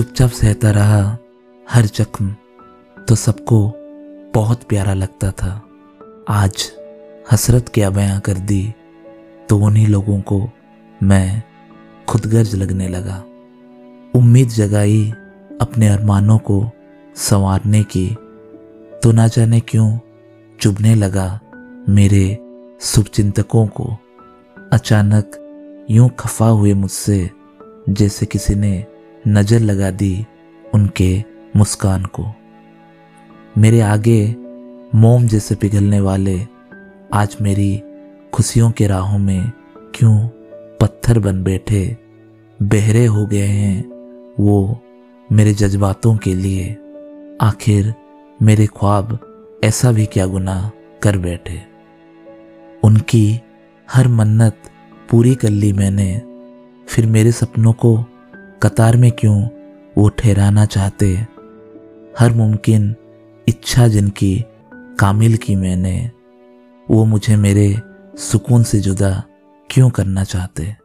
चुपचाप सहता रहा हर जख्म तो सबको बहुत प्यारा लगता था। आज हसरत क्या बयां कर दी तो उन्हीं लोगों को मैं खुदगर्ज लगने लगा। उम्मीद जगाई अपने अरमानों को संवारने की तो ना जाने क्यों चुभने लगा मेरे शुभचिंतकों को। अचानक यूँ खफा हुए मुझसे, जैसे किसी ने नज़र लगा दी उनके मुस्कान को। मेरे आगे मोम जैसे पिघलने वाले आज मेरी खुशियों के राहों में क्यों पत्थर बन बैठे, बहरे हो गए हैं वो मेरे जज्बातों के लिए। आखिर मेरे ख्वाब ऐसा भी क्या गुनाह कर बैठे। उनकी हर मन्नत पूरी कर ली मैंने, फिर मेरे सपनों को कतार में क्यों वो ठहराना चाहते? हर मुमकिन इच्छा जिनकी कामिल की मैंने, वो मुझे मेरे सुकून से जुदा क्यों करना चाहते?